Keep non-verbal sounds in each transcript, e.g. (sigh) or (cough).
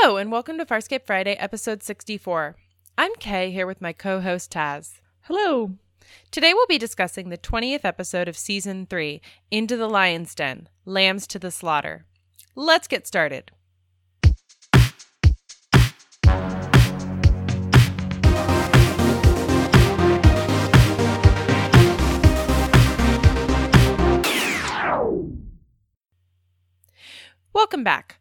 Hello, and welcome to Farscape Friday, episode 64. I'm Kay here with my co host Taz. Hello. Today we'll be discussing the 20th episode of season 3, Into the Lion's Den Lambs to the Slaughter. Let's get started. Welcome back.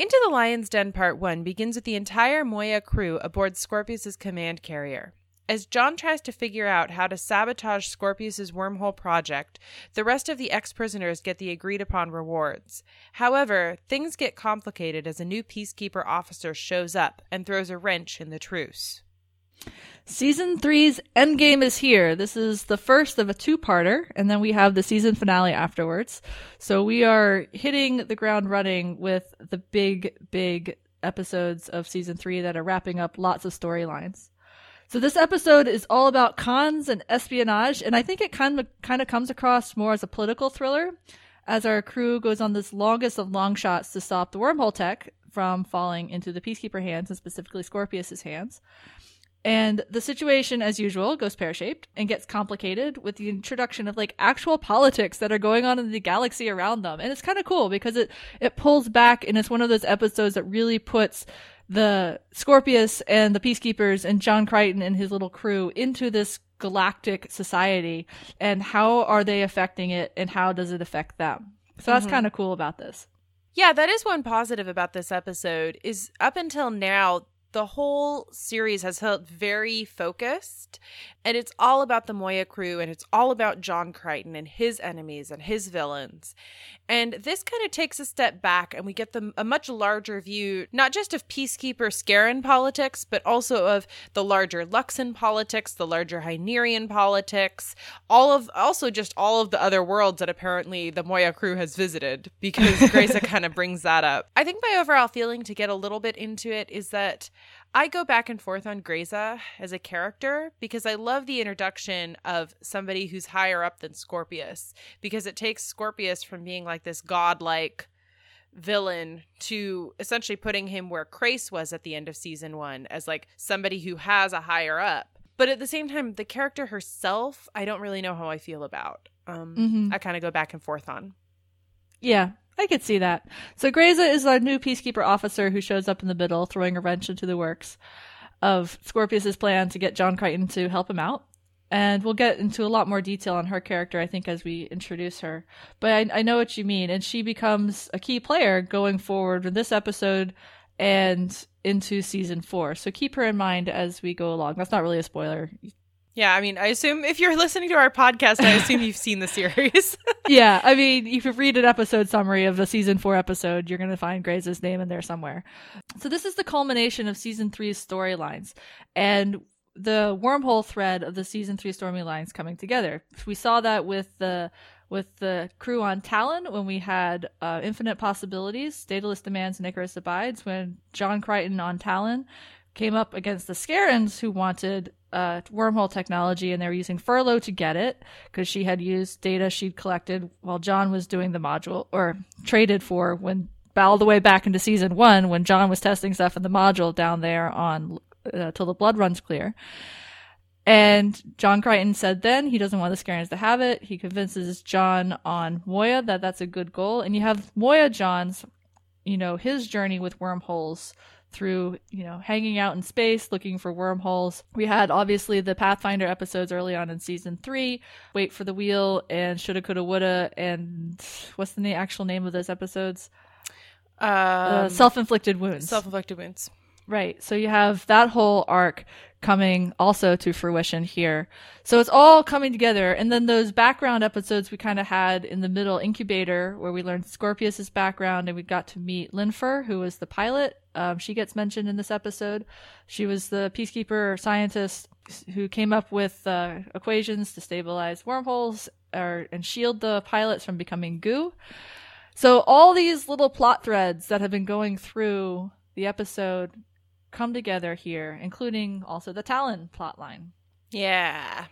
Into the Lion's Den Part 1 begins with the entire Moya crew aboard Scorpius's command carrier. As John tries to figure out how to sabotage Scorpius's wormhole project, the rest of the ex-prisoners get the agreed upon rewards. However, things get complicated as a new peacekeeper officer shows up and throws a wrench in the truce. Season three's endgame is here. This is the first of a two parter, and then we have the season finale afterwards. So we are hitting the ground running with the big, big episodes of season three that are wrapping up lots of storylines. So this episode is all about cons and espionage, and I think it kind of kind of comes across more as a political thriller, as our crew goes on this longest of long shots to stop the wormhole tech from falling into the peacekeeper hands, and specifically Scorpius's hands. And the situation, as usual, goes pear shaped and gets complicated with the introduction of like actual politics that are going on in the galaxy around them. And it's kind of cool because it, it pulls back and it's one of those episodes that really puts the Scorpius and the Peacekeepers and John Crichton and his little crew into this galactic society and how are they affecting it and how does it affect them. So that's Mhm. kind of cool about this. Yeah, that is one positive about this episode is up until now the whole series has felt very focused and it's all about the Moya crew and it's all about John Crichton and his enemies and his villains. And this kind of takes a step back and we get the, a much larger view not just of peacekeeper Scarran politics but also of the larger Luxan politics, the larger Hynerian politics, all of also just all of the other worlds that apparently the Moya crew has visited because Grayza kind of brings that up. I think my overall feeling to get a little bit into it is that I go back and forth on Grayza as a character because I love the introduction of somebody who's higher up than Scorpius because it takes Scorpius from being like this godlike villain to essentially putting him where Crais was at the end of season 1 as like somebody who has a higher up. But at the same time the character herself I don't really know how I feel about. Um Mhm. I kind of go back and forth on. Yeah, I could see that. So Grayza is our new peacekeeper officer who shows up in the middle, throwing a wrench into the works of Scorpius's plan to get John Crichton to help him out. And we'll get into a lot more detail on her character, I think, as we introduce her. But I, I know what you mean, and she becomes a key player going forward in this episode and into season four. So keep her in mind as we go along. That's not really a spoiler. Yeah, I mean, I assume if you're listening to our podcast, I assume you've seen the series. (laughs) yeah, I mean, if you read an episode summary of the season four episode, you're going to find Grayza's name in there somewhere. So this is the culmination of season three's storylines and the wormhole thread of the season three storylines coming together. We saw that with the with the crew on Talon when we had uh, Infinite Possibilities, Daedalus Demands, and Icarus Abides, when John Crichton on Talon came up against the Scarrans who wanted uh, wormhole technology and they were using Furlow to get it because she had used data she'd collected while John was doing the module or traded for when all the way back into season one when John was testing stuff in the module down there on uh, till the blood runs clear. And John Crichton said then he doesn't want the Scarrans to have it. He convinces John on Moya that that's a good goal. And you have Moya John's, you know, his journey with wormholes through, you know, hanging out in space, looking for wormholes. We had obviously the Pathfinder episodes early on in season three, Wait for the Wheel and Shoulda Coulda Woulda, and what's the na- actual name of those episodes? Um, uh, self-inflicted wounds. self-inflicted wounds. Right. So you have that whole arc coming also to fruition here. So it's all coming together. And then those background episodes we kind of had in the middle incubator where we learned Scorpius's background and we got to meet Linfer, who was the pilot. Um, she gets mentioned in this episode. She was the peacekeeper scientist who came up with uh, equations to stabilize wormholes or, and shield the pilots from becoming goo. So all these little plot threads that have been going through the episode come together here, including also the Talon plotline. Yeah.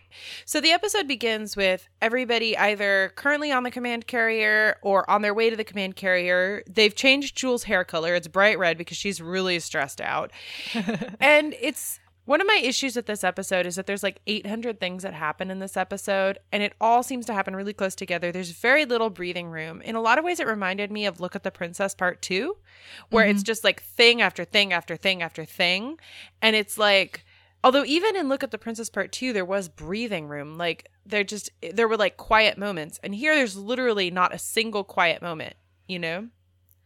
So the episode begins with everybody either currently on the command carrier or on their way to the command carrier. They've changed Jool's hair color. It's bright red because she's really stressed out. (laughs) and it's one of my issues with this episode is that there's like 800 things that happen in this episode, and it all seems to happen really close together. There's very little breathing room. In a lot of ways, it reminded me of Look at the Princess Part 2, where mm-hmm. it's just like thing after thing after thing after thing. And it's like, although even in Look at the Princess Part 2, there was breathing room. Like, there just, there were like quiet moments. And here, there's literally not a single quiet moment, you know?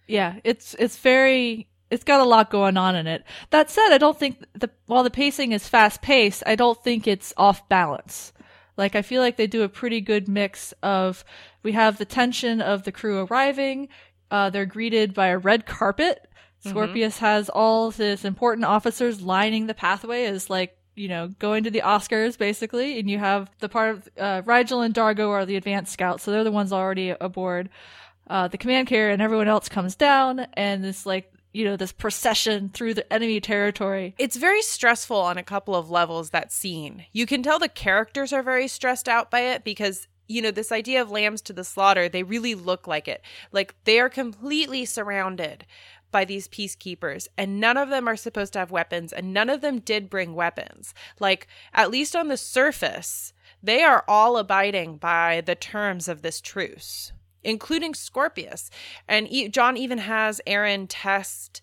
Yeah, it's it's very it's got a lot going on in it. That said, I don't think the while the pacing is fast paced, I don't think it's off balance. Like I feel like they do a pretty good mix of we have the tension of the crew arriving, uh, they're greeted by a red carpet. Mm-hmm. Scorpius mm-hmm. has all this important officers lining the pathway as like you know, going to the Oscars basically, and you have the part of uh, Rygel and D'Argo are the advanced scouts, so they're the ones already aboard uh, the command carrier, and everyone else comes down, and this like you know, this procession through the enemy territory. It's very stressful on a couple of levels, that scene. You can tell the characters are very stressed out by it because you know, this idea of lambs to the slaughter, they really look like it. Like they are completely surrounded by these peacekeepers, and none of them are supposed to have weapons, and none of them did bring weapons. Like, at least on the surface, they are all abiding by the terms of this truce including Scorpius. And e- John even has Aeryn test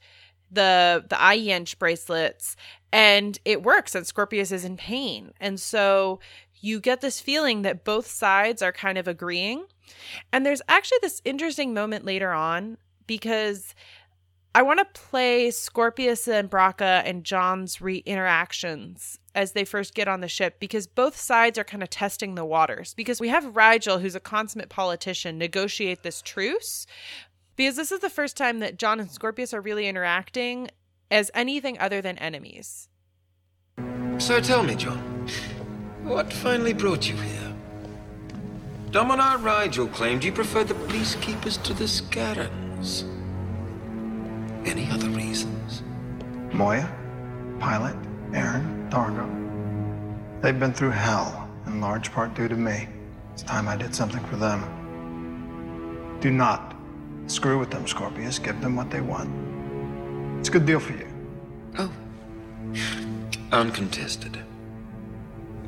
the the eye yench bracelets and it works and Scorpius is in pain. And so you get this feeling that both sides are kind of agreeing. And there's actually this interesting moment later on because I want to play Scorpius and Braca and John's re interactions as they first get on the ship because both sides are kind of testing the waters. Because we have Rygel, who's a consummate politician, negotiate this truce. Because this is the first time that John and Scorpius are really interacting as anything other than enemies. So tell me, John, what finally brought you here? Dominar Rygel claimed you preferred the peacekeepers to the Scarrans. Any other reasons? Moya, Pilot, Aeryn, D'Argo. They've been through hell, in large part due to me. It's time I did something for them. Do not screw with them, Scorpius. Give them what they want. It's a good deal for you. Oh. Uncontested.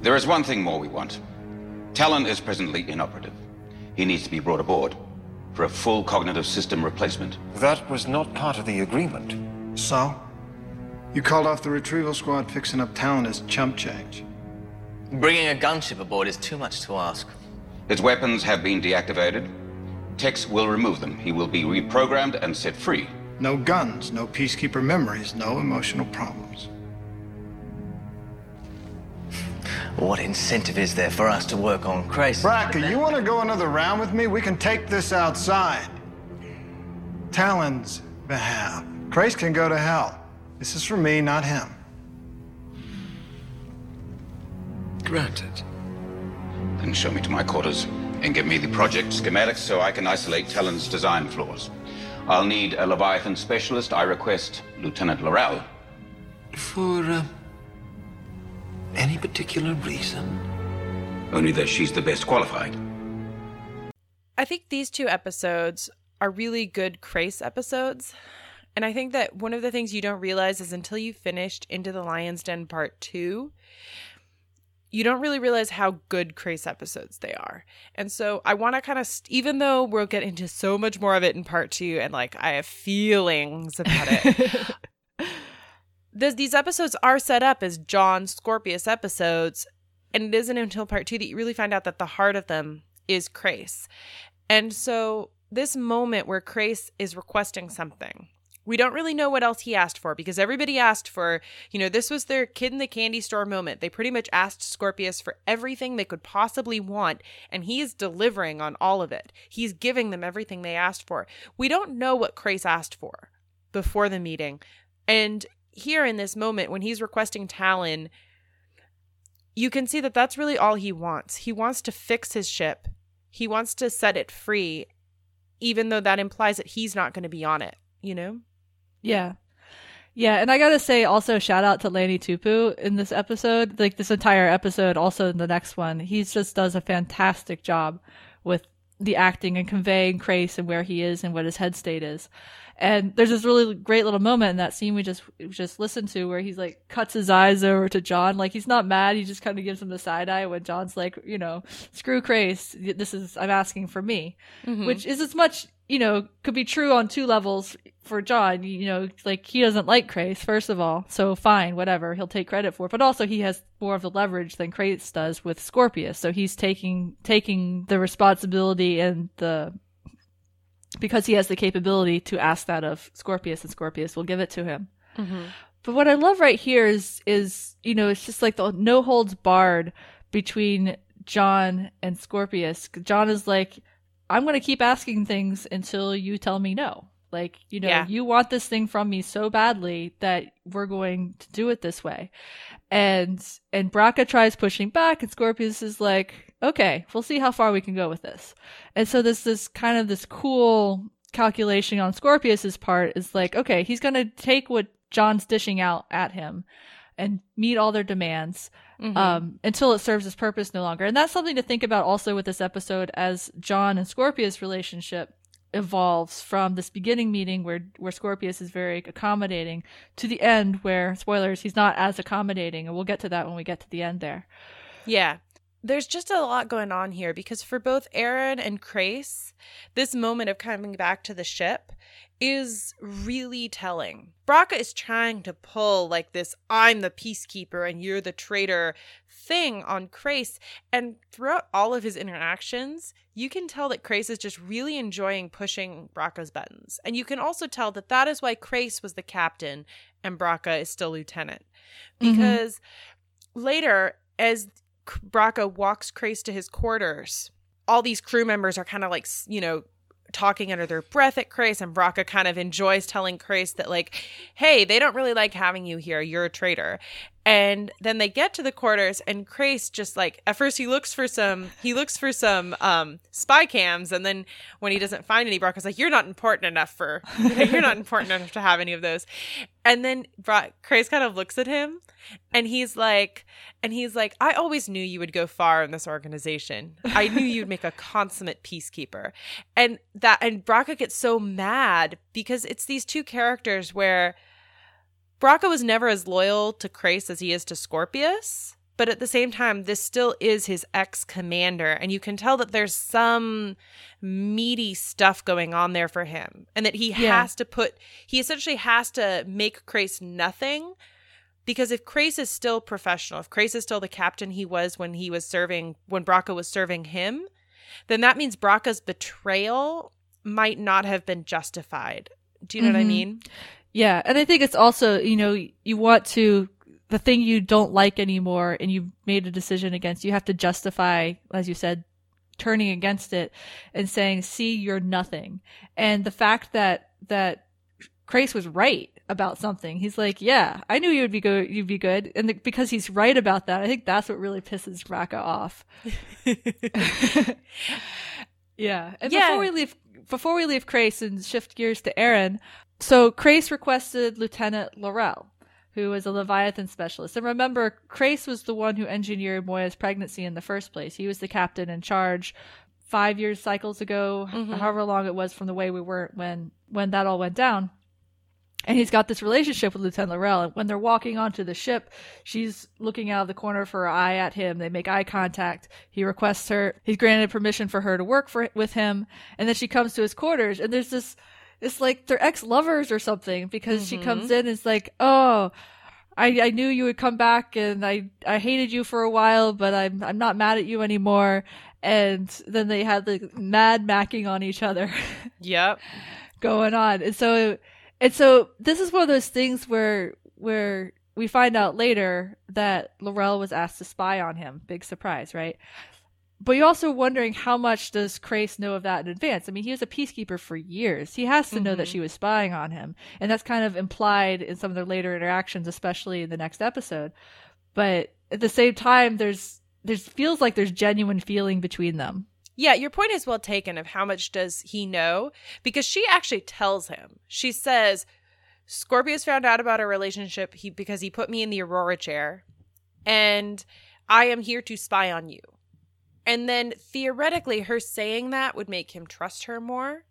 There is one thing more we want. Talon is presently inoperative. He needs to be brought aboard for a full cognitive system replacement. That was not part of the agreement. So? You called off the retrieval squad fixing up Talon as chump change. Bringing a gunship aboard is too much to ask. Its weapons have been deactivated. Tex will remove them. He will be reprogrammed and set free. No guns, no peacekeeper memories, no emotional problems. What incentive is there for us to work on Crais? Braca, you want to go another round with me? We can take this outside. Talon's behalf. Crais can go to hell. This is for me, not him. Granted. Then show me to my quarters and give me the project schematics so I can isolate Talon's design flaws. I'll need a Leviathan specialist. I request Lieutenant L'Rell. For, uh, any particular reason? Only that she's the best qualified. I think these two episodes are really good Crais episodes. And I think that one of the things you don't realize is until you finished Into the Lion's Den Part 2, you don't really realize how good Crais episodes they are. And so I want to kind of, st- even though we'll get into so much more of it in Part 2, and like I have feelings about it, (laughs) this, these episodes are set up as John Scorpius episodes, and it isn't until part two that you really find out that the heart of them is Crais. And so this moment where Crais is requesting something, we don't really know what else he asked for because everybody asked for, you know, this was their kid in the candy store moment. They pretty much asked Scorpius for everything they could possibly want, and he is delivering on all of it. He's giving them everything they asked for. We don't know what Crais asked for before the meeting. And here in this moment when he's requesting Talon, you can see that that's really all he wants. He wants to fix his ship. He wants to set it free, even though that implies that he's not going to be on it, you know? Yeah. Yeah, and I gotta say also shout out to Lani Tupu in this episode, like this entire episode, also in the next one. He just does a fantastic job with the acting and conveying Crais and where he is and what his head state is. And there's this really great little moment in that scene we just we just listened to where he's like cuts his eyes over to John, like he's not mad, he just kind of gives him the side eye when John's like, you know, screw Crais, this is I'm asking for me, mm-hmm. which is as much you know could be true on two levels for John. You know, like he doesn't like Crais first of all, so fine, whatever, he'll take credit for it. But also he has more of the leverage than Crais does with Scorpius, so he's taking taking the responsibility and the because he has the capability to ask that of Scorpius, and Scorpius will give it to him. Mm-hmm. But what I love right here is is you know it's just like the no holds barred between John and Scorpius. John is like, I'm going to keep asking things until you tell me no. Like you know, Yeah. you want this thing from me so badly that we're going to do it this way. And and Braca tries pushing back, and Scorpius is like, okay, we'll see how far we can go with this. And so this this kind of this cool calculation on Scorpius's part is like, okay, he's going to take what John's dishing out at him and meet all their demands um, until it serves its purpose no longer. And that's something to think about also with this episode as John and Scorpius' relationship evolves from this beginning meeting where where Scorpius is very accommodating to the end where spoilers he's not as accommodating and we'll get to that when we get to the end there. Yeah. There's just a lot going on here because for both Aeryn and Crais, this moment of coming back to the ship is really telling. Braca is trying to pull like this I'm the peacekeeper and you're the traitor thing on Crais. And throughout all of his interactions, you can tell that Crais is just really enjoying pushing Braca's buttons. And you can also tell that that is why Crais was the captain and Braca is still lieutenant. Mm-hmm. Because later, as Braca walks Crais to his quarters, all these crew members are kind of like, you know, talking under their breath at Crais, and Braca kind of enjoys telling Crais that, like, hey, they don't really like having you here. You're a traitor. And then they get to the quarters, and Crais just like at first he looks for some he looks for some um spy cams, and then when he doesn't find any, Braca's like, "You're not important enough for (laughs) you're not important enough to have any of those." And then Bra- Crais kind of looks at him, and he's like, and he's like, "I always knew you would go far in this organization. I knew you'd make a consummate peacekeeper." And that and Braca gets so mad because it's these two characters where Braca was never as loyal to Crais as he is to Scorpius, but at the same time, this still is his ex commander, and you can tell that there's some meaty stuff going on there for him, and that he Yeah. has to put, he essentially has to make Crais nothing. Because if Crais is still professional, if Crais is still the captain he was when he was serving, when Braca was serving him, then that means Braca's betrayal might not have been justified. Do you know what I Mhm. mean? Yeah, and I think it's also, you know, you want to the thing you don't like anymore and you made a decision against, you have to justify, as you said, turning against it and saying, "See, you're nothing." And the fact that that Crais was right about something, he's like, "Yeah, I knew you would be good. You'd be good," and the, because he's right about that, I think that's what really pisses Braca off. (laughs) Yeah. And Yeah. before we leave before we leave Crais and shift gears to Aeryn, so Crais requested Lieutenant Laurel, who is a Leviathan specialist. And remember, Crais was the one who engineered Moya's pregnancy in the first place. He was the captain in charge five years cycles ago, mm-hmm. however long it was from the way we were when when that all went down. And he's got this relationship with Lieutenant Laurel. And when they're walking onto the ship, she's looking out of the corner of her eye at him. They make eye contact. He requests her, he's granted permission for her to work for with him. And then she comes to his quarters and there's this, it's like they're ex lovers or something because she comes mm-hmm. in and is like, oh, I, I knew you would come back and I, I hated you for a while, but I'm, I'm not mad at you anymore. And then they had the mad macking on each other. (laughs) Yep. going on. And so and so this is one of those things where where we find out later that Laurel was asked to spy on him. Big surprise, right? But you're also wondering how much does Crais know of that in advance? I mean, he was a peacekeeper for years. He has to know that mm-hmm. she was spying on him. And that's kind of implied in some of their later interactions, especially in the next episode. But at the same time, there's there's feels like there's genuine feeling between them. Yeah, your point is well taken of how much does he know because she actually tells him. She says Scorpius found out about our relationship he, because he put me in the Aurora chair, and I am here to spy on you. And then theoretically, her saying that would make him trust her more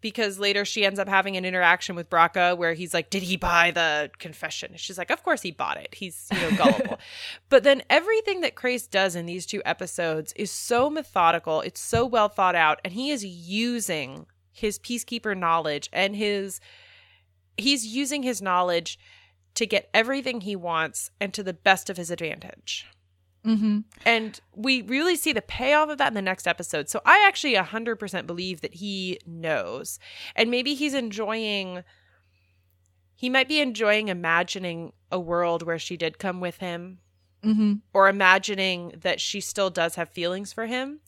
because later she ends up having an interaction with Braca where he's like, Did he buy the confession? And she's like, Of course he bought it. He's, you know, gullible. (laughs) but then everything that Crais does in these two episodes is so methodical, it's so well thought out, and he is using his peacekeeper knowledge and his he's using his knowledge to get everything he wants and to the best of his advantage. Mm-hmm. And we really see the payoff of that in the next episode. So I actually 100% believe that he knows. And maybe he's enjoying, he might be enjoying imagining a world where she did come with him Mm-hmm. or imagining that she still does have feelings for him.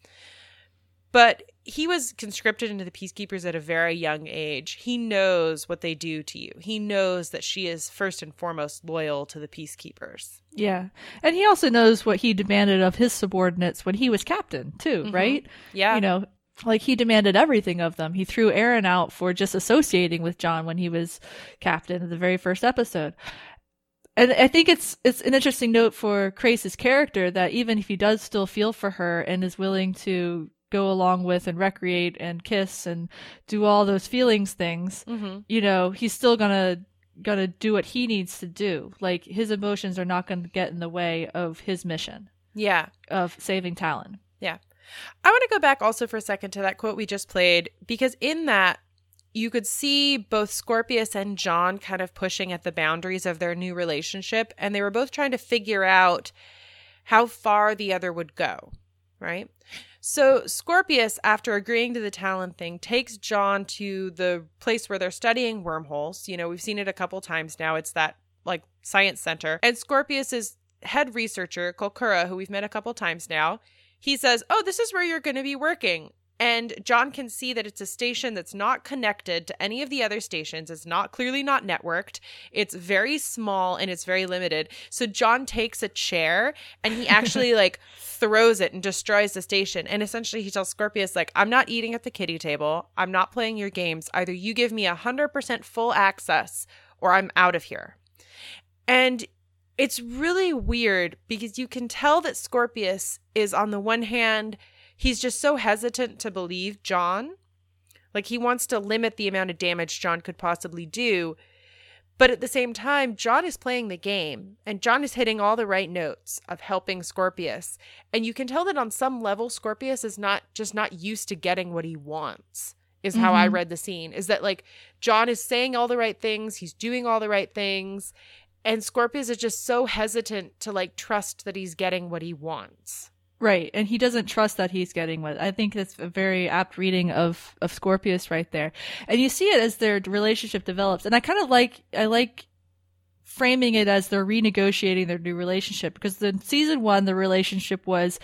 But he was conscripted into the peacekeepers at a very young age. He knows what they do to you. He knows that she is first and foremost loyal to the peacekeepers. Yeah. And he also knows what he demanded of his subordinates when he was captain, too, mm-hmm. right? Yeah. You know, like he demanded everything of them. He threw Aeryn out for just associating with John when he was captain in the very first episode. And I think it's it's an interesting note for Crais's character that even if he does still feel for her and is willing to go along with and recreate and kiss and do all those feelings things, Mm-hmm. you know, he's still gonna gonna do what he needs to do. Like his emotions are not gonna get in the way of his mission Yeah. of saving Talon. Yeah i want to go back also for a second to that quote we just played because in that you could see both Scorpius and John kind of pushing at the boundaries of their new relationship and they were both trying to figure out how far the other would go, right? So Scorpius after agreeing to the Talon thing takes John to the place where they're studying wormholes. You know, we've seen it a couple times now. It's that like science center. And Scorpius's head researcher, Kolkura, who we've met a couple times now, he says, Oh, this is where you're going to be working. And John can see that it's a station that's not connected to any of the other stations. It's not clearly not networked. It's very small and it's very limited. So John takes a chair and he actually (laughs) like throws it and destroys the station. And essentially he tells Scorpius, like, I'm not eating at the kitty table. I'm not playing your games. Either you give me 100% full access or I'm out of here. And it's really weird because you can tell that Scorpius is on the one hand, he's just so hesitant to believe John. Like he wants to limit the amount of damage John could possibly do. But at the same time, John is playing the game and John is hitting all the right notes of helping Scorpius. And you can tell that on some level, Scorpius is not just not used to getting what he wants, is how I Mhm. read the scene. Is that like John is saying all the right things, he's doing all the right things, and Scorpius is just so hesitant to like trust that he's getting what he wants. Right, and he doesn't trust that he's getting what. I think that's a very apt reading of of Scorpius right there, and you see it as their relationship develops. And I kind of like I like framing it as they're renegotiating their new relationship because in season one the relationship was,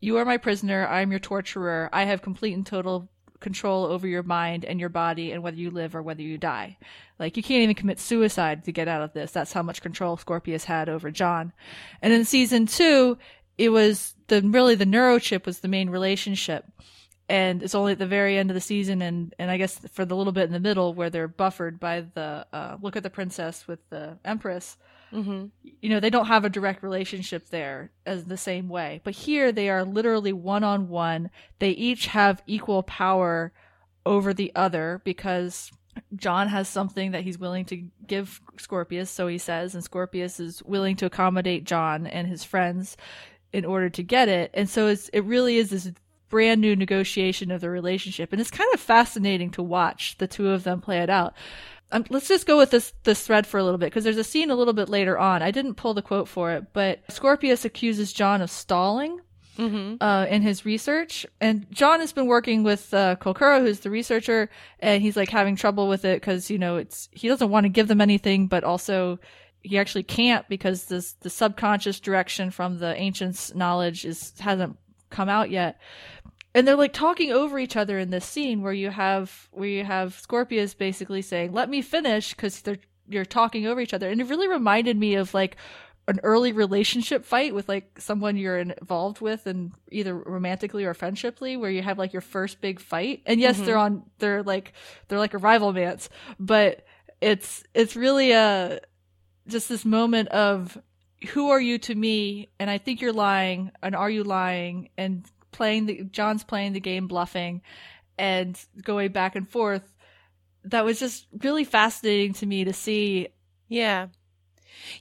"You are my prisoner, I am your torturer, I have complete and total control over your mind and your body and whether you live or whether you die." Like you can't even commit suicide to get out of this. That's how much control Scorpius had over John. And in season two, it was the really the neurochip was the main relationship. And it's only at the very end of the season and and i guess for the little bit in the middle where they're buffered by the uh, look at the princess with the empress. Mm-hmm. you know they don't have a direct relationship there as the same way. But here they are literally one on one they each have equal power over the other because John has something that he's willing to give Scorpius, so he says, and Scorpius is willing to accommodate John and his friends in order to get it. And so it's, it really is this brand new negotiation of the relationship. And it's kind of fascinating to watch the two of them play it out. Um, let's just go with this this thread for a little bit because there's a scene a little bit later on. I didn't pull the quote for it, but Scorpius accuses John of stalling Mm-hmm. uh, in his research. And John has been working with uh, Kokura, who's the researcher, and he's like having trouble with it because you know it's he doesn't want to give them anything, but also he actually can't because this the subconscious direction from the ancients' knowledge is hasn't come out yet. And they're like talking over each other in this scene where you have where you have Scorpius basically saying, "Let me finish," because they're you're talking over each other, and it really reminded me of like an early relationship fight with like someone you're involved with and either romantically or friendshiply where you have like your first big fight. And yes they're mm-hmm. on they're like they're like a rival mance but it's it's really a just this moment of who are you to me and I think you're lying and are you lying and playing the John's playing the game bluffing and going back and forth that was just really fascinating to me to see Yeah.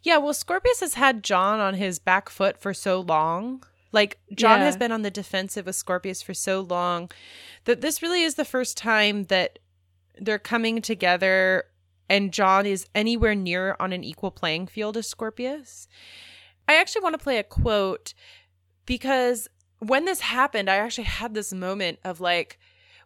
Yeah, well, Scorpius has had John on his back foot for so long. Like, John Yeah. has been on the defensive with Scorpius for so long that this really is the first time that they're coming together and John is anywhere near on an equal playing field as Scorpius. I actually want to play a quote because when this happened, I actually had this moment of like,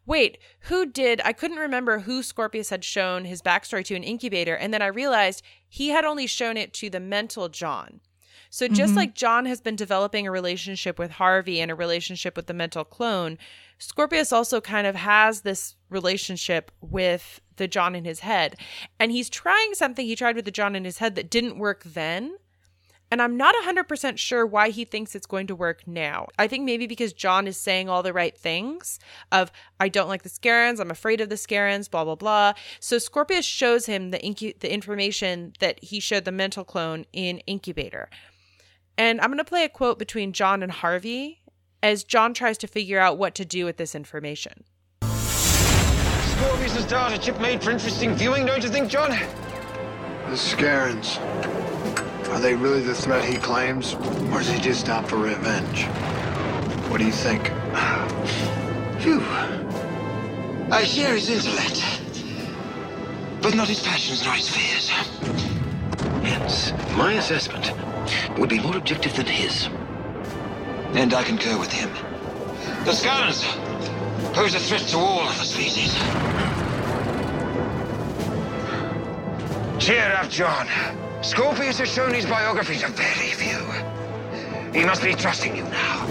wait, who did? I couldn't remember who Scorpius had shown his backstory to an incubator. And then I realized he had only shown it to the mental John. So just mm-hmm. like John has been developing a relationship with Harvey and a relationship with the mental clone, Scorpius also kind of has this relationship with the John in his head. And he's trying something he tried with the John in his head that didn't work then. And I'm not 100% sure why he thinks it's going to work now. I think maybe because John is saying all the right things of, I don't like the Scarrans, I'm afraid of the Scarrans, blah, blah, blah. So Scorpius shows him the, incu- the information that he showed the mental clone in Incubator. And I'm going to play a quote between John and Harvey as John tries to figure out what to do with this information. Scorpius' data chip made for interesting viewing, don't you think, John? The Scarrans. Are they really the threat he claims? Or is he just out for revenge? What do you think? (sighs) Phew. I share his intellect, but not his passions nor his fears. Hence, my assessment would be more objective than his. And I concur with him. The Scarrans pose a threat to all of the species. Cheer up, John. Scorpius has shown his biography to very few. He must be trusting you now.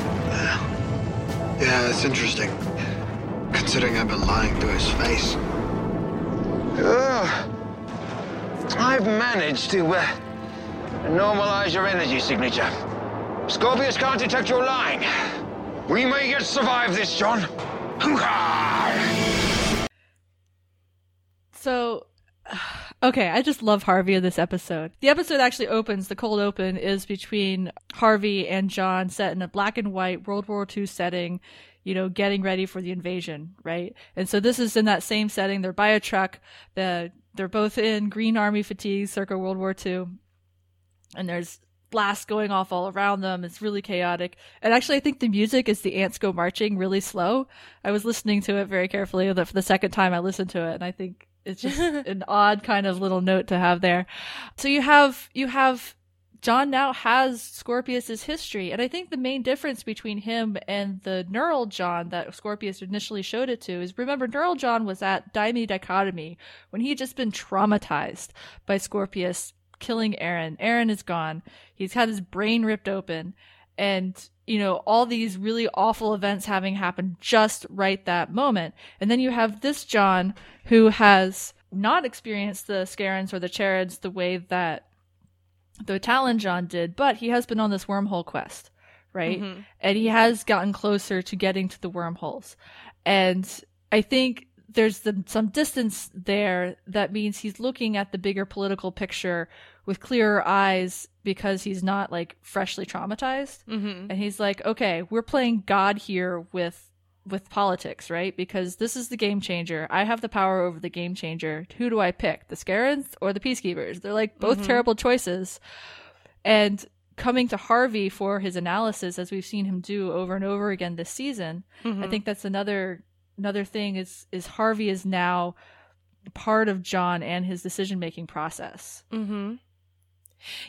Yeah, that's interesting. Considering I've been lying to his face. Ugh. I've managed to uh, normalize your energy signature. Scorpius can't detect your lying. We may yet survive this, John. So, (sighs) okay, I just love Harvey in this episode. The episode actually opens, the cold open is between Harvey and John set in a black and white World War II setting, you know, getting ready for the invasion, right? And so this is in that same setting. They're by a truck. The, they're both in green army fatigues circa World War II. And there's blasts going off all around them. It's really chaotic. And actually, I think the music is the ants go marching really slow. I was listening to it very carefully for the second time I listened to it, and I think it's just (laughs) an odd kind of little note to have there. So you have you have John now has Scorpius's history, and I think the main difference between him and the neural John that Scorpius initially showed it to is remember neural John was at Die Me Dichotomy when he had just been traumatized by Scorpius killing Aeryn. Aeryn is gone. He's had his brain ripped open, and you know all these really awful events having happened just right that moment. And then you have this John who has not experienced the Scarrans or the Charrids the way that the Talon John did, but he has been on this wormhole quest, right? Mm-hmm. And he has gotten closer to getting to the wormholes. And I think there's the, some distance there that means he's looking at the bigger political picture with clearer eyes because he's not like freshly traumatized. Mm-hmm. And he's like, okay, we're playing God here with with politics, right? Because this is the game changer. I have the power over the game changer. Who do I pick? The Scarrans or the Peacekeepers? They're like both terrible choices. And coming to Harvey for his analysis, as we've seen him do over and over again this season, I think that's another another thing is is Harvey is now part of John and his decision making process. Mm-hmm.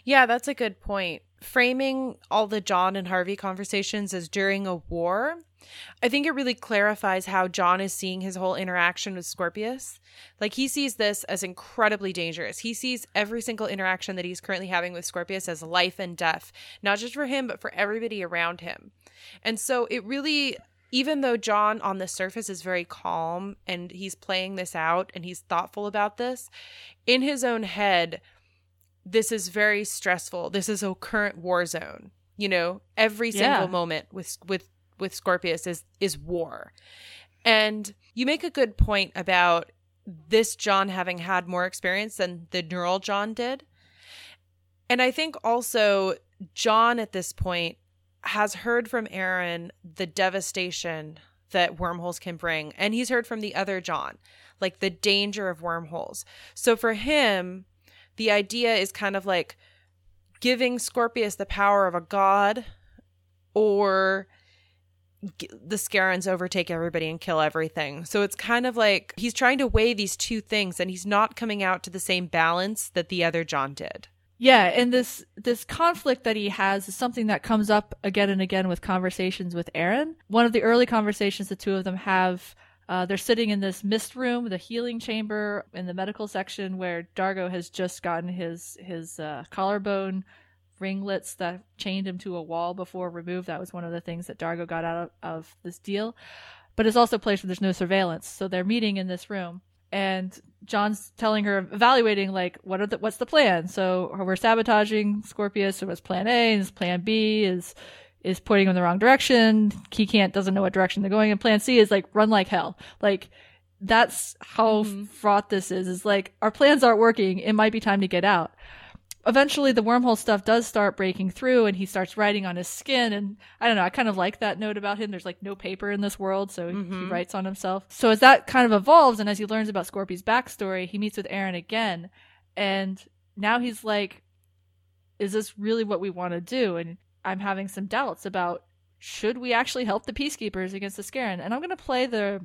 Yeah, that's a good point. Framing all the John and Harvey conversations as during a war, I think it really clarifies how John is seeing his whole interaction with Scorpius. Like he sees this as incredibly dangerous. He sees every single interaction that he's currently having with Scorpius as life and death, not just for him, but for everybody around him. And so it really even though John on the surface is very calm and he's playing this out and he's thoughtful about this, in his own head, this is very stressful. This is a current war zone. You know, every single Yeah. moment with with with Scorpius is is war. And you make a good point about this John having had more experience than the neural John did. And I think also John at this point has heard from Aeryn the devastation that wormholes can bring. And he's heard from the other John, like the danger of wormholes. So for him, the idea is kind of like giving Scorpius the power of a god or the Scarrans overtake everybody and kill everything. So it's kind of like he's trying to weigh these two things and he's not coming out to the same balance that the other John did. Yeah, and this this conflict that he has is something that comes up again and again with conversations with Aeryn. One of the early conversations the two of them have uh, they're sitting in this mist room, the healing chamber in the medical section, where D'Argo has just gotten his his uh, collarbone ringlets that chained him to a wall before removed. That was one of the things that D'Argo got out of, of this deal. But it's also a place where there's no surveillance, so they're meeting in this room and John's telling her, evaluating like what are the what's the plan. So we're sabotaging Scorpius. So what's Plan A? And Plan B is is pointing him in the wrong direction. He can't doesn't know what direction they're going. And Plan C is like run like hell. Like that's how mm-hmm. fraught this is. Is like our plans aren't working. It might be time to get out eventually the wormhole stuff does start breaking through and he starts writing on his skin. And i don't know i kind of like that note about him. There's like no paper in this world so mm-hmm. he writes on himself. So as that kind of evolves and as he learns about scorpy's backstory he meets with Aeryn again. And now he's like is this really what we want to do? And i'm having some doubts about should we actually help the peacekeepers against the Scarran and i'm going to play the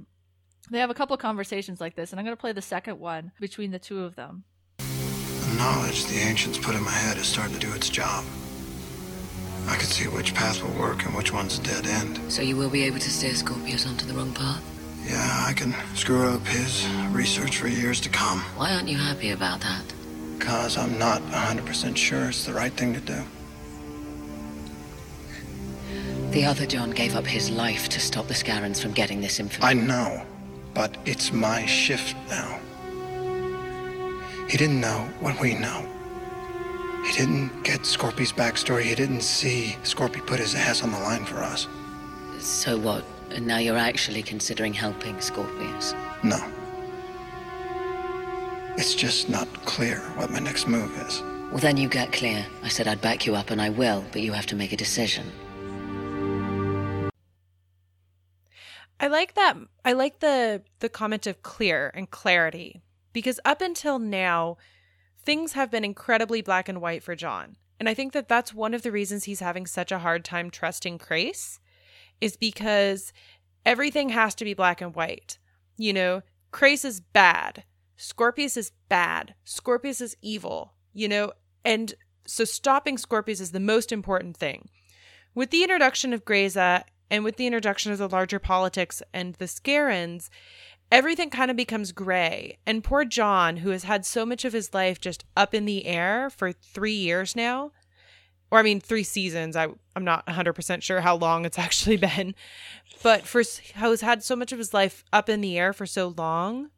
they have a couple conversations like this and i'm going to play the second one between the two of them knowledge the ancients put in my head is starting to do its job. I can see which path will work and which one's a dead end. So you will be able to steer Scorpius onto the wrong path? Yeah, I can screw up his research for years to come. Why aren't you happy about that? Because I'm not 100% sure it's the right thing to do. The other John gave up his life to stop the Scarrans from getting this information. I know, but it's my shift now. He didn't know what we know. He didn't get Scorpy's backstory. He didn't see Scorpy put his ass on the line for us. So what? And now you're actually considering helping Scorpius? No. It's just not clear what my next move is. Well, then you get clear. I said I'd back you up, and I will, but you have to make a decision. I like that. I like the the comment of clear and clarity because up until now, things have been incredibly black and white for John. And I think that that's one of the reasons he's having such a hard time trusting Crais is because everything has to be black and white. You know, Crais is bad. Scorpius is bad. Scorpius is evil, you know, and so stopping Scorpius is the most important thing. With the introduction of Grayza and with the introduction of the larger politics and the Scarrans, everything kind of becomes gray. And poor John, who has had so much of his life just up in the air for three years now, or I mean, three seasons. I, I'm not 100% sure how long it's (laughs) actually been, but for who's had so much of his life up in the air for so long,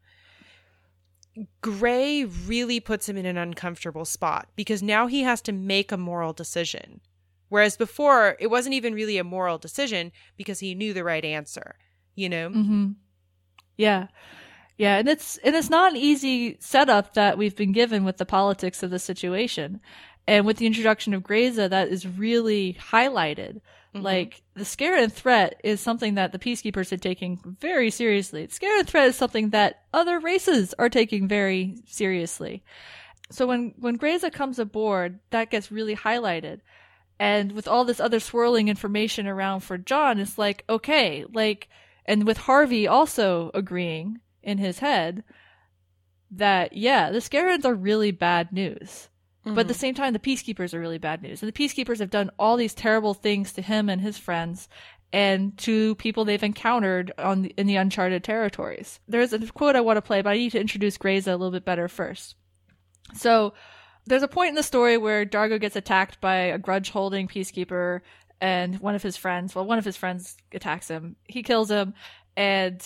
Gray really puts him in an uncomfortable spot because now he has to make a moral decision. Whereas before, it wasn't even really a moral decision because he knew the right answer, you know? Mm-hmm. Yeah. Yeah, and it's and it's not an easy setup that we've been given with the politics of the situation. And with the introduction of Grayza, that is really highlighted. Mm-hmm. Like the Scarran threat is something that the peacekeepers are taking very seriously. The and threat is something that other races are taking very seriously. So when when Grayza comes aboard, that gets really highlighted. And with all this other swirling information around for John, it's like, okay, like and with Harvey also agreeing in his head that yeah, the Scarrans are really bad news. Mm-hmm. But at the mm-hmm. same time, the peacekeepers are really bad news. And the peacekeepers have done all these terrible things to him and his friends and to people they've encountered on the, in the uncharted territories. There's a quote I want to play, but I need to introduce Grayza a little bit better first. So there's a point in the story where D'Argo gets attacked by a grudge holding peacekeeper and one of his friends, well, one of his friends attacks him. He kills him, and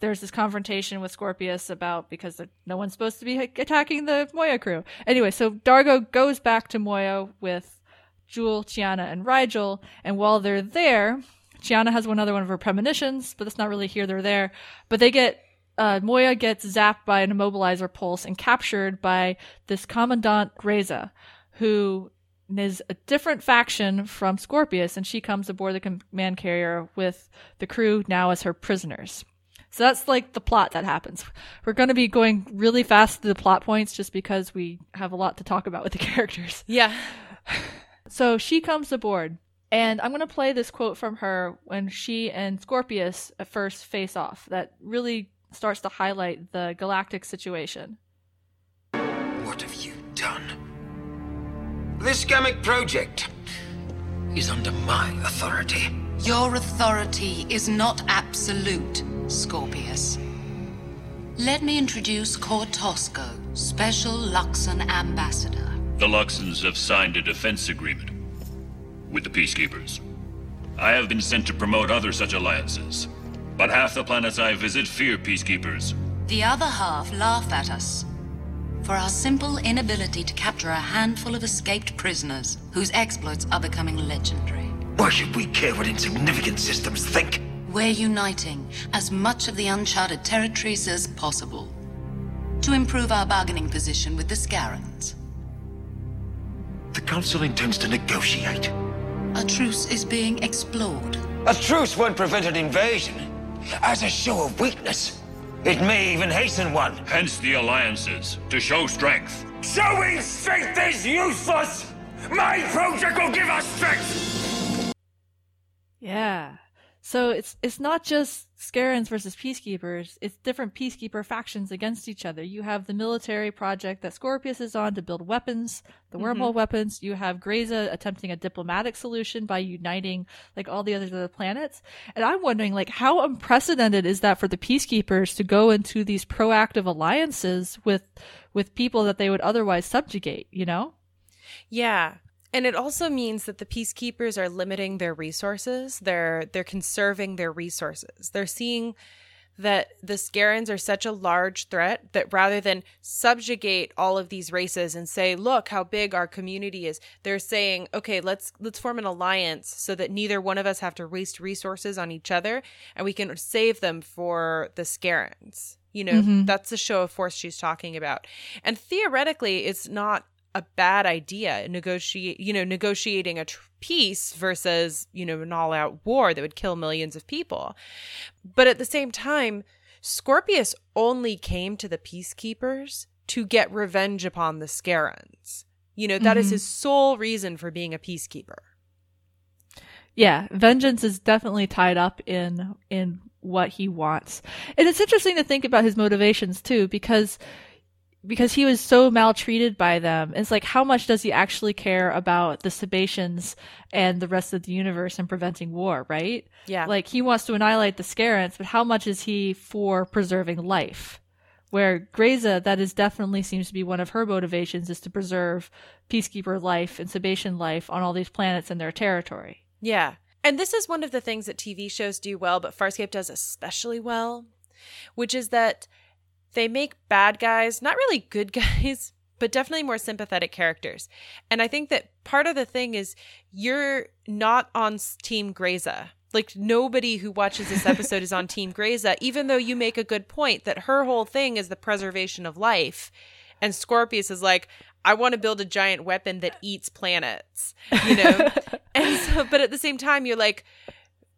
there's this confrontation with Scorpius about because no one's supposed to be attacking the Moya crew. Anyway, so D'Argo goes back to Moya with Jool, Chiana, and Rygel, and while they're there, Chiana has one other one of her premonitions, but that's not really here. They're there, but they get uh, Moya gets zapped by an immobilizer pulse and captured by this Commandant Grayza, who is a different faction from Scorpius, and she comes aboard the command carrier with the crew now as her prisoners. So that's like the plot that happens. We're going to be going really fast through the plot points just because we have a lot to talk about with the (laughs) characters. Yeah. (sighs) So she comes aboard, and I'm going to play this quote from her when she and Scorpius at first face off that really starts to highlight the galactic situation. This Gammak project is under my authority. Your authority is not absolute, Scorpius. Let me introduce Cortosco, Special Luxan Ambassador. The Luxans have signed a defense agreement with the Peacekeepers. I have been sent to promote other such alliances, but half the planets I visit fear Peacekeepers. The other half laugh at us for our simple inability to capture a handful of escaped prisoners whose exploits are becoming legendary. Why should we care what insignificant systems think? We're uniting as much of the uncharted territories as possible to improve our bargaining position with the Scarrans. The Council intends to negotiate. A truce is being explored. A truce won't prevent an invasion. As a show of weakness, it may even hasten one. Hence the alliances, to show strength. Showing strength is useless! My project will give us strength! Yeah. So it's it's not just Scarrans versus peacekeepers, it's different peacekeeper factions against each other. You have the military project that Scorpius is on to build weapons, the wormhole Mhm. weapons. You have Grayza attempting a diplomatic solution by uniting like all the other planets. And I'm wondering like how unprecedented is that for the peacekeepers to go into these proactive alliances with with people that they would otherwise subjugate, you know? Yeah. And it also means that the peacekeepers are limiting their resources. They're they're conserving their resources. They're seeing that the Scarrans are such a large threat that rather than subjugate all of these races and say, "Look how big our community is," they're saying, "Okay, let's let's form an alliance so that neither one of us have to waste resources on each other, and we can save them for the Scarrans." You know, Mhm. that's the show of force she's talking about. And theoretically, it's not a bad idea negotiate you know negotiating a tr- peace versus you know an all-out war that would kill millions of people but at the same time scorpius only came to the peacekeepers to get revenge upon the scarrans you know that is Mhm. his sole reason for being a peacekeeper Yeah, vengeance is definitely tied up in in what he wants. And it's interesting to think about his motivations too because because he was so maltreated by them. It's like how much does he actually care about the Sebaceans and the rest of the universe and preventing war, right? yeah Like he wants to annihilate the Scarrans, but how much is he for preserving life? Where Grayza, that is definitely seems to be one of her motivations, is to preserve peacekeeper life and Sebacean life on all these planets in their territory. Yeah. And this is one of the things that TV shows do well, but Farscape does especially well, which is that they make bad guys not really good (laughs) guys, but definitely more sympathetic characters. And I think that part of the thing is you're not on Team Grayza. Like nobody who watches this (laughs) episode is on Team Grayza, even though you make a good point that her whole thing is the preservation of life. And Scorpius is like, I want to build a giant weapon that eats planets, you know? (laughs) and so, but at the same time, you're like,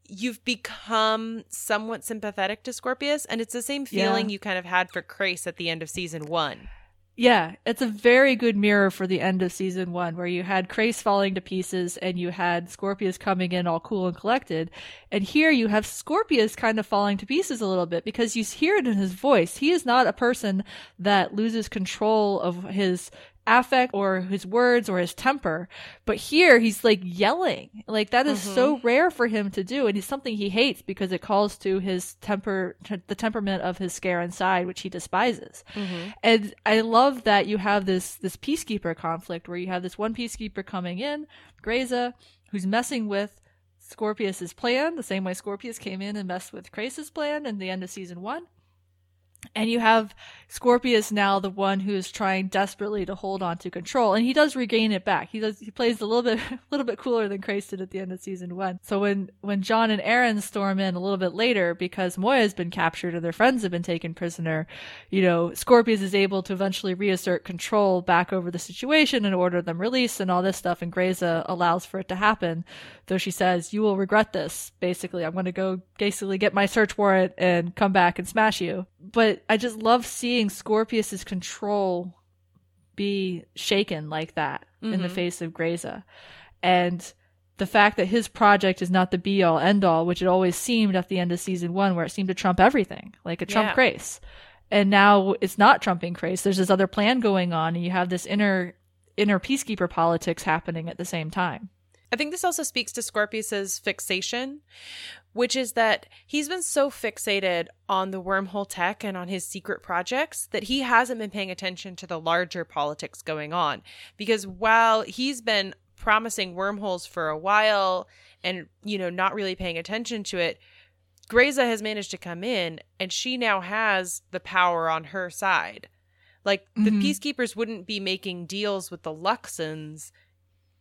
you've become somewhat sympathetic to Scorpius. And it's the same feeling Yeah. you kind of had for Crais at the end of season one. Yeah, it's a very good mirror for the end of season one, where you had Crais falling to pieces and you had Scorpius coming in all cool and collected. And here you have Scorpius kind of falling to pieces a little bit because you hear it in his voice. He is not a person that loses control of his affect or his words or his temper. But here he's like yelling. Like that is so mm-hmm. rare for him to do. And it's something he hates because it calls to his temper, the temperament of his Scarran inside, which he despises. Mm-hmm. And I love that you have this this peacekeeper conflict where you have this one peacekeeper coming in, Grayza, who's messing with Scorpius's plan, the same way Scorpius came in and messed with Crais's plan in the end of season one. And you have Scorpius now the one who is trying desperately to hold on to control, and he does regain it back. He does he plays a little bit (laughs) a little bit cooler than Crais did at the end of season one. So when when John and Aeryn storm in a little bit later because Moya has been captured and their friends have been taken prisoner, you know, Scorpius is able to eventually reassert control back over the situation and order them released and all this stuff, and Grayza allows for it to happen. Though she says, You will regret this, basically. I'm gonna go basically get my search warrant and come back and smash you. But I just love seeing Scorpius's control be shaken like that mm-hmm. in the mm-hmm. face of Grayza. And the fact that his project is not the be all end all, which it always seemed at the end of season one, where it seemed to trump everything, like a trump yeah. Crais. And now it's not trumping Crais. There's this other plan going on, and you have this inner inner peacekeeper politics happening at the same time. I think this also speaks to Scorpius's fixation, which is that he's been so fixated on the wormhole tech and on his secret projects that he hasn't been paying attention to the larger politics going on. Because while he's been promising wormholes for a while and, you know, not really paying attention to it, Grayza has managed to come in and she now has the power on her side. Like the mm-hmm. peacekeepers wouldn't be making deals with the Luxans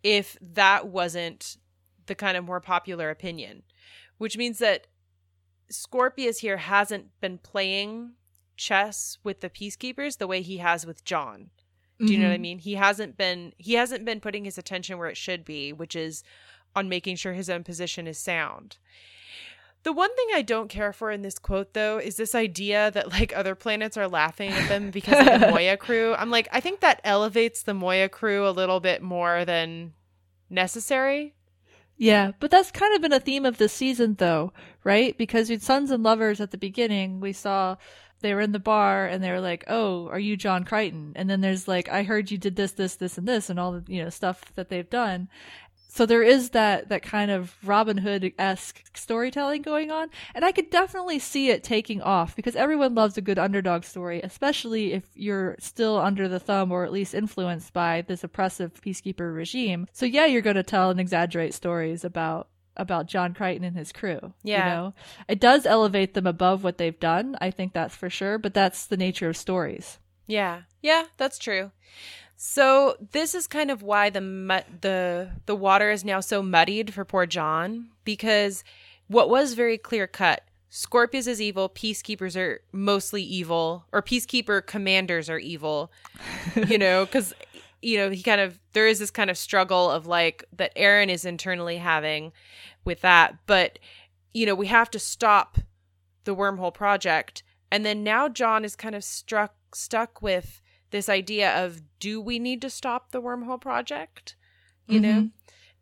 if that wasn't the kind of more popular opinion, which means that Scorpius here hasn't been playing chess with the peacekeepers the way he has with John. Do you mm-hmm. know what I mm-hmm. mean? He hasn't been he hasn't been putting his attention where it should be, which is on making sure his own position is sound. The one thing I don't care for in this quote, though, is this idea that like other planets are laughing at them because of the (laughs) Moya crew. I'm like, I think that elevates the Moya crew a little bit more than necessary. Yeah, but that's kind of been a theme of this season, though, right? Because with Sons and Lovers at the beginning, we saw they were in the bar and they were like, "Oh, are you John Crichton?" And then there's like, "I heard you did this, this, this, and this," and all the you know stuff that they've done so there is that that kind of Robin Hood esque storytelling going on, and I could definitely see it taking off because everyone loves a good underdog story, especially if you're still under the thumb or at least influenced by this oppressive peacekeeper regime. So yeah, you're going to tell and exaggerate stories about about John Crichton and his crew. Yeah. You know, it does elevate them above what they've done. I think that's for sure, but that's the nature of stories. Yeah. Yeah, that's true. So this is kind of why the the the water is now so muddied for poor John because what was very clear cut Scorpius is evil, peacekeepers are mostly evil, or peacekeeper commanders are evil, (laughs) you know, because, you know, he kind of, there is this kind of struggle of like that Aeryn is internally having with that. But, you know, we have to stop the wormhole project. And then now John is kind of struck, stuck with this idea of do we need to stop the wormhole project you mm-hmm. know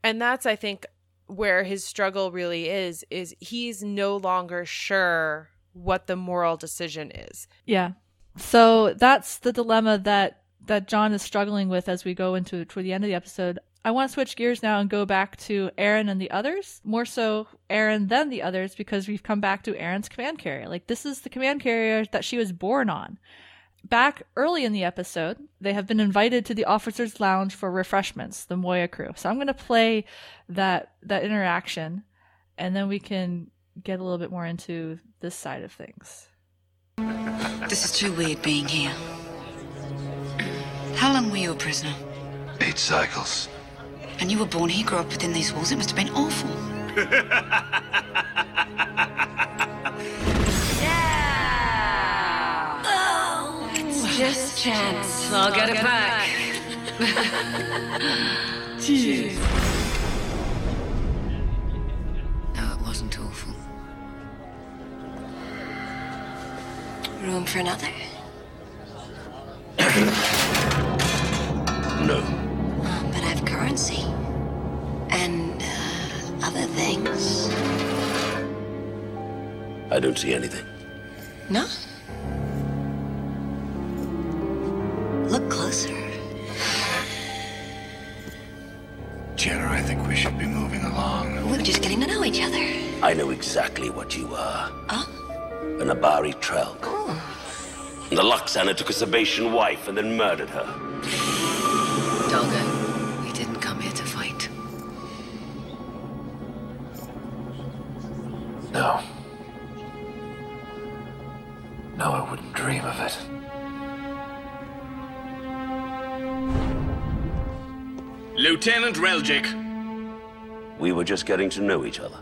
and that's i think where his struggle really is is he's no longer sure what the moral decision is yeah so that's the dilemma that that john is struggling with as we go into toward the end of the episode I want to switch gears now and go back to Aeryn and the others. More so Aeryn than the others because we've come back to Aeryn's command carrier. Like this is the command carrier that she was born on. Back early in the episode, they have been invited to the officers' lounge for refreshments, the Moya crew. So I'm going to play that that interaction, and then we can get a little bit more into this side of things. This is too weird being here. How long were you a prisoner? Eight cycles. And you were born here, grew up within these walls. It must have been awful. (laughs) just chance. I'll get it back. (laughs) Cheers. No, it wasn't awful. Room for another? no. but I've currency. And uh, other things. I don't see anything. No? Look closer. Chiana, I think we should be moving along. We were just getting to know each other. I know exactly what you are. Oh? An Abari Trelk. Oh. The Luxana took a Sebacean wife and then murdered her. D'Argo, we didn't come here to fight. No. Lieutenant Reljic. We were just getting to know each other.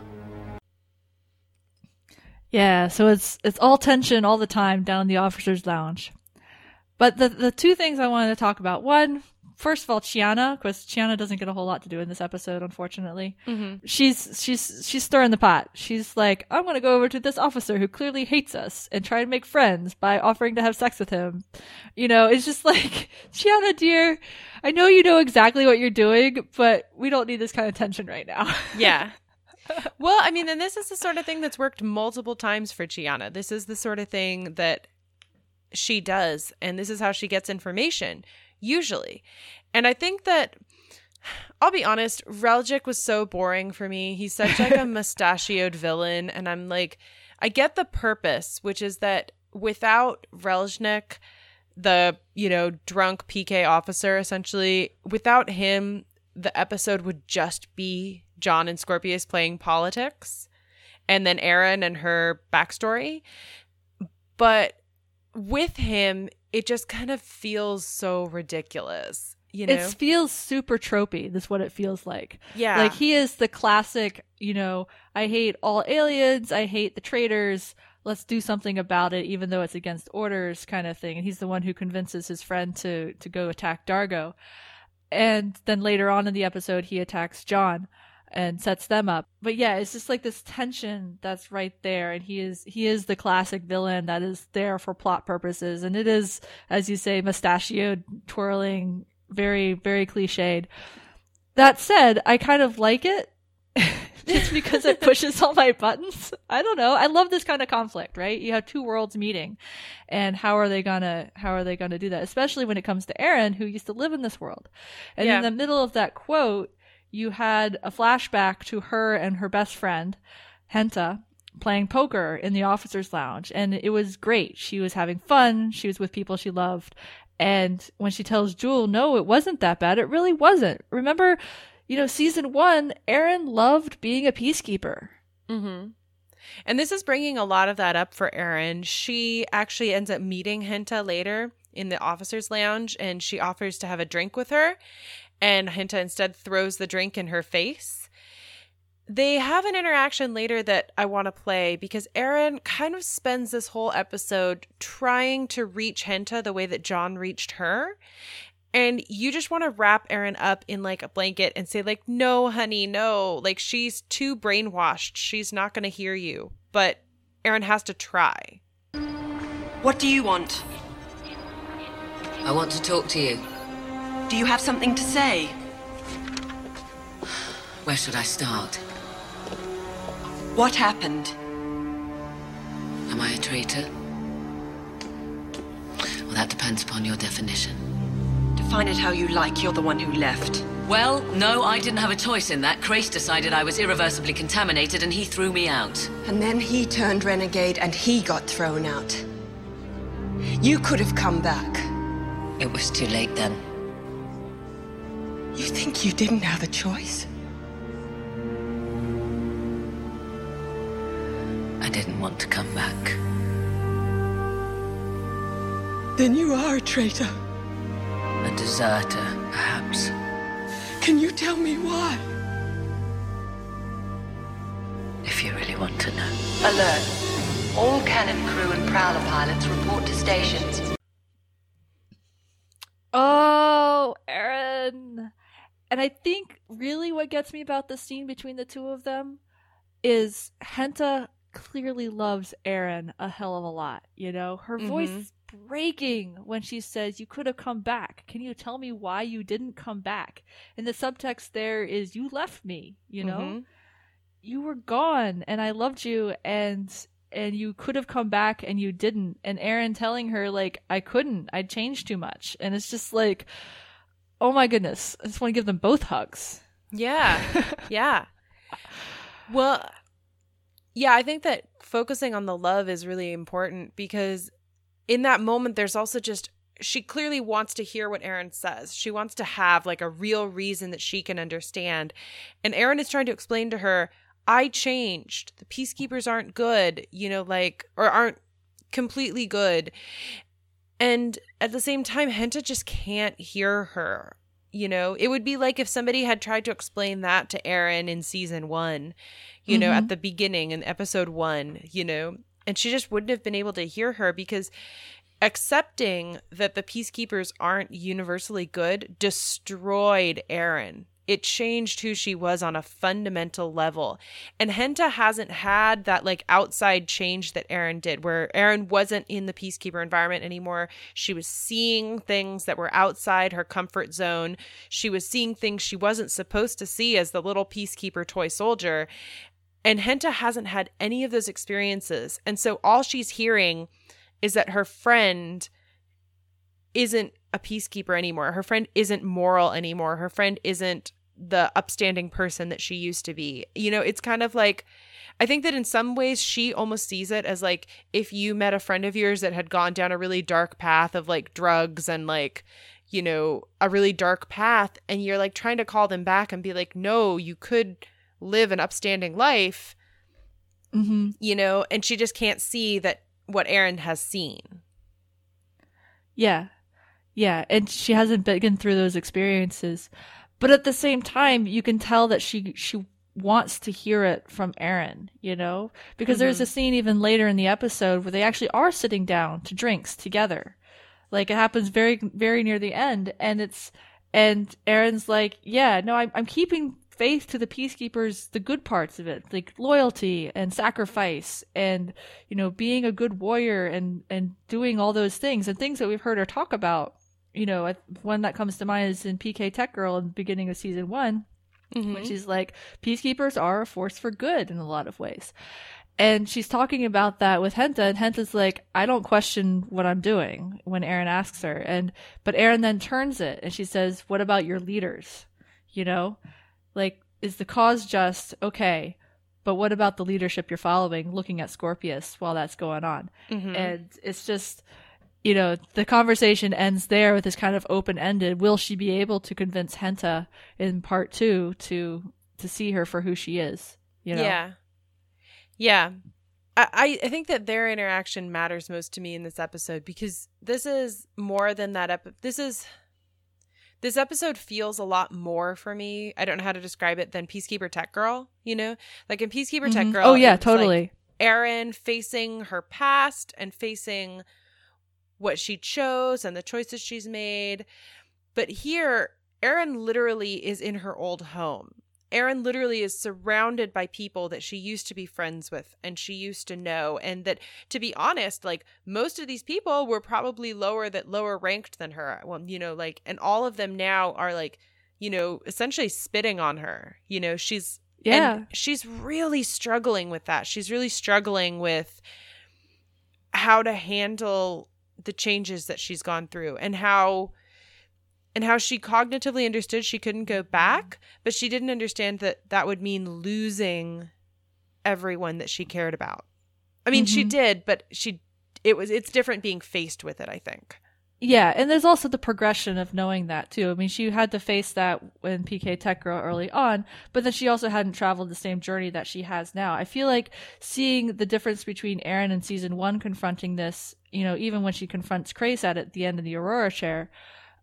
Yeah, so it's it's all tension all the time down in the officers' lounge. But the the two things I wanted to talk about one, first of all, Chiana, because Chiana doesn't get a whole lot to do in this episode, unfortunately. Mhm. She's she's she's stirring the pot. She's like, I'm gonna go over to this officer who clearly hates us and try and make friends by offering to have sex with him. You know, it's just (laughs) like, Chiana, dear, I know you know exactly what you're doing, but we don't need this kind of tension right now. (laughs) Yeah. well, I mean, and this is the sort of thing that's worked multiple times for Chiana. This is the sort of thing that she does, and this is how she gets information, usually. And I think that I'll be honest, Reljic was so boring for me. He's such like a (laughs) mustachioed villain, and I'm like, I get the purpose, which is that without Reljnik, the you know drunk PK officer, essentially, without him, the episode would just be John and Scorpius playing politics, and then Aeryn and her backstory. But with him, it just kind of feels so ridiculous. You know, It feels super tropey. That's what it feels like. Yeah. Like he is the classic, you know, I hate all aliens, I hate the traitors, let's do something about it, even though it's against orders kind of thing. And he's the one who convinces his friend to, to go attack D'Argo. And then later on in the episode, he attacks John and sets them up. But yeah, it's just like this tension that's right there. And he is, he is the classic villain that is there for plot purposes. And it is, as you say, mustachioed, twirling, very, very cliched. That said, I kind of like it (laughs) just because it pushes all my buttons. I don't know. I love this kind of conflict, right? You have two worlds meeting and how are they gonna, how are they gonna do that? Especially when it comes to Aeryn, who used to live in this world. And Yeah. in the middle of that quote, you had a flashback to her and her best friend, Henta, playing poker in the officers lounge. And it was great. She was having fun. She was with people she loved. And when she tells Jool, no, it wasn't that bad, it really wasn't. Remember, you know, season one, Aeryn loved being a peacekeeper. Mm-hmm. And this is bringing a lot of that up for Aeryn. She actually ends up meeting Henta later in the officer's lounge and she offers to have a drink with her. And Henta instead throws the drink in her face. They have an interaction later that I want to play because Aeryn kind of spends this whole episode trying to reach Henta the way that John reached her. And you just want to wrap Aeryn up in like a blanket and say, like, no, honey, no. Like, she's too brainwashed. She's not going to hear you. But Aeryn has to try. What do you want? I want to talk to you. Do you have something to say? Where should I start? What happened? Am I a traitor? Well, that depends upon your definition. Define it how you like. You're the one who left. Well, no, I didn't have a choice in that. Crais decided I was irreversibly contaminated and he threw me out. And then he turned renegade and he got thrown out. You could have come back. It was too late then. You think you didn't have a choice? I didn't want to come back. Then you are a traitor. A deserter, perhaps. Can you tell me why? If you really want to know. Alert. All cannon crew and prowler pilots report to stations. Oh, Aeryn. And I think really what gets me about the scene between the two of them is Henta clearly loves Aeryn a hell of a lot. You know, her voice Mhm. is breaking when she says, You could have come back. Can you tell me why you didn't come back? And the subtext there is, You left me, you know? Mhm. You were gone and I loved you and and you could have come back and you didn't. And Aeryn telling her, like, I couldn't. I changed too much. And it's just like, oh my goodness. I just want to give them both hugs. Yeah. (laughs) yeah. Well, yeah, I think that focusing on the love is really important because in that moment, there's also just, she clearly wants to hear what Aeryn says. She wants to have like a real reason that she can understand. And Aeryn is trying to explain to her, I changed. The peacekeepers aren't good, you know, like, or aren't completely good. And at the same time, Henta just can't hear her. You know, it would be like if somebody had tried to explain that to Aeryn in season one, you know, at Mhm. the beginning in episode one, you know, and she just wouldn't have been able to hear her because accepting that the peacekeepers aren't universally good destroyed Aeryn. It changed who she was on a fundamental level. And Henta hasn't had that like outside change that Aeryn did, where Aeryn wasn't in the peacekeeper environment anymore. She was seeing things that were outside her comfort zone. She was seeing things she wasn't supposed to see as the little peacekeeper toy soldier. And Henta hasn't had any of those experiences. And so all she's hearing is that her friend isn't a peacekeeper anymore. Her friend isn't moral anymore. Her friend isn't the upstanding person that she used to be. You know, it's kind of like I think that in some ways she almost sees it as like if you met a friend of yours that had gone down a really dark path of like drugs and like you know, a really dark path and you're like trying to call them back and be like, "No, you could live an upstanding life." Mm-hmm. You know, and she just can't see that what Aeryn has seen. Yeah. Yeah. And she hasn't been through those experiences. But at the same time, you can tell that she she wants to hear it from Aeryn, you know? Because there's Mhm. a scene even later in the episode where they actually are sitting down to drinks together. Like it happens very very near the end and it's and Aeryn's like, "Yeah, no, I'm I'm keeping faith to the peacekeepers, the good parts of it, like loyalty and sacrifice and, you know, being a good warrior and, and doing all those things and things that we've heard her talk about. You know, one that comes to mind is in PK Tech Girl in the beginning of season one, when she's like, peacekeepers are a force for good in a lot of ways. And she's talking about that with Henta, and Henta's like, I don't question what I'm doing when Aeryn asks her. And, but Aeryn then turns it and she says, What about your leaders? You know? Like, is the cause just okay? But what about the leadership you're following, looking at Scorpius while that's going on? Mhm. And it's just, you know, the conversation ends there with this kind of open ended. Will she be able to convince Henta in part two to to see her for who she is? You know? Yeah. Yeah. I, I think that their interaction matters most to me in this episode because this is more than that ep- this is this episode feels a lot more for me. I don't know how to describe it than Peacekeeper Tech Girl, you know? Like in Peacekeeper Tech Mhm. Girl. Oh, yeah, was, like, totally. Aeryn facing her past and facing what she chose and the choices she's made. But here, Aeryn literally is in her old home. Aeryn literally is surrounded by people that she used to be friends with and she used to know. And that, to be honest, like most of these people were probably lower that lower ranked than her. Well, you know, like, and all of them now are like, you know, essentially spitting on her. You know, she's Yeah. and she's really struggling with that. She's really struggling with how to handle the changes that she's gone through and how and how she cognitively understood she couldn't go back, but she didn't understand that that would mean losing everyone that she cared about. I mean, she Mhm. did, but she it was it's different being faced with it, I think. Yeah, and there's also the progression of knowing that too. I mean, she had to face that when PK Tech Girl early on, but then she also hadn't traveled the same journey that she has now. I feel like seeing the difference between Aeryn in season one confronting this, you know, even when she confronts Kraysat at the end of the Aurora chair,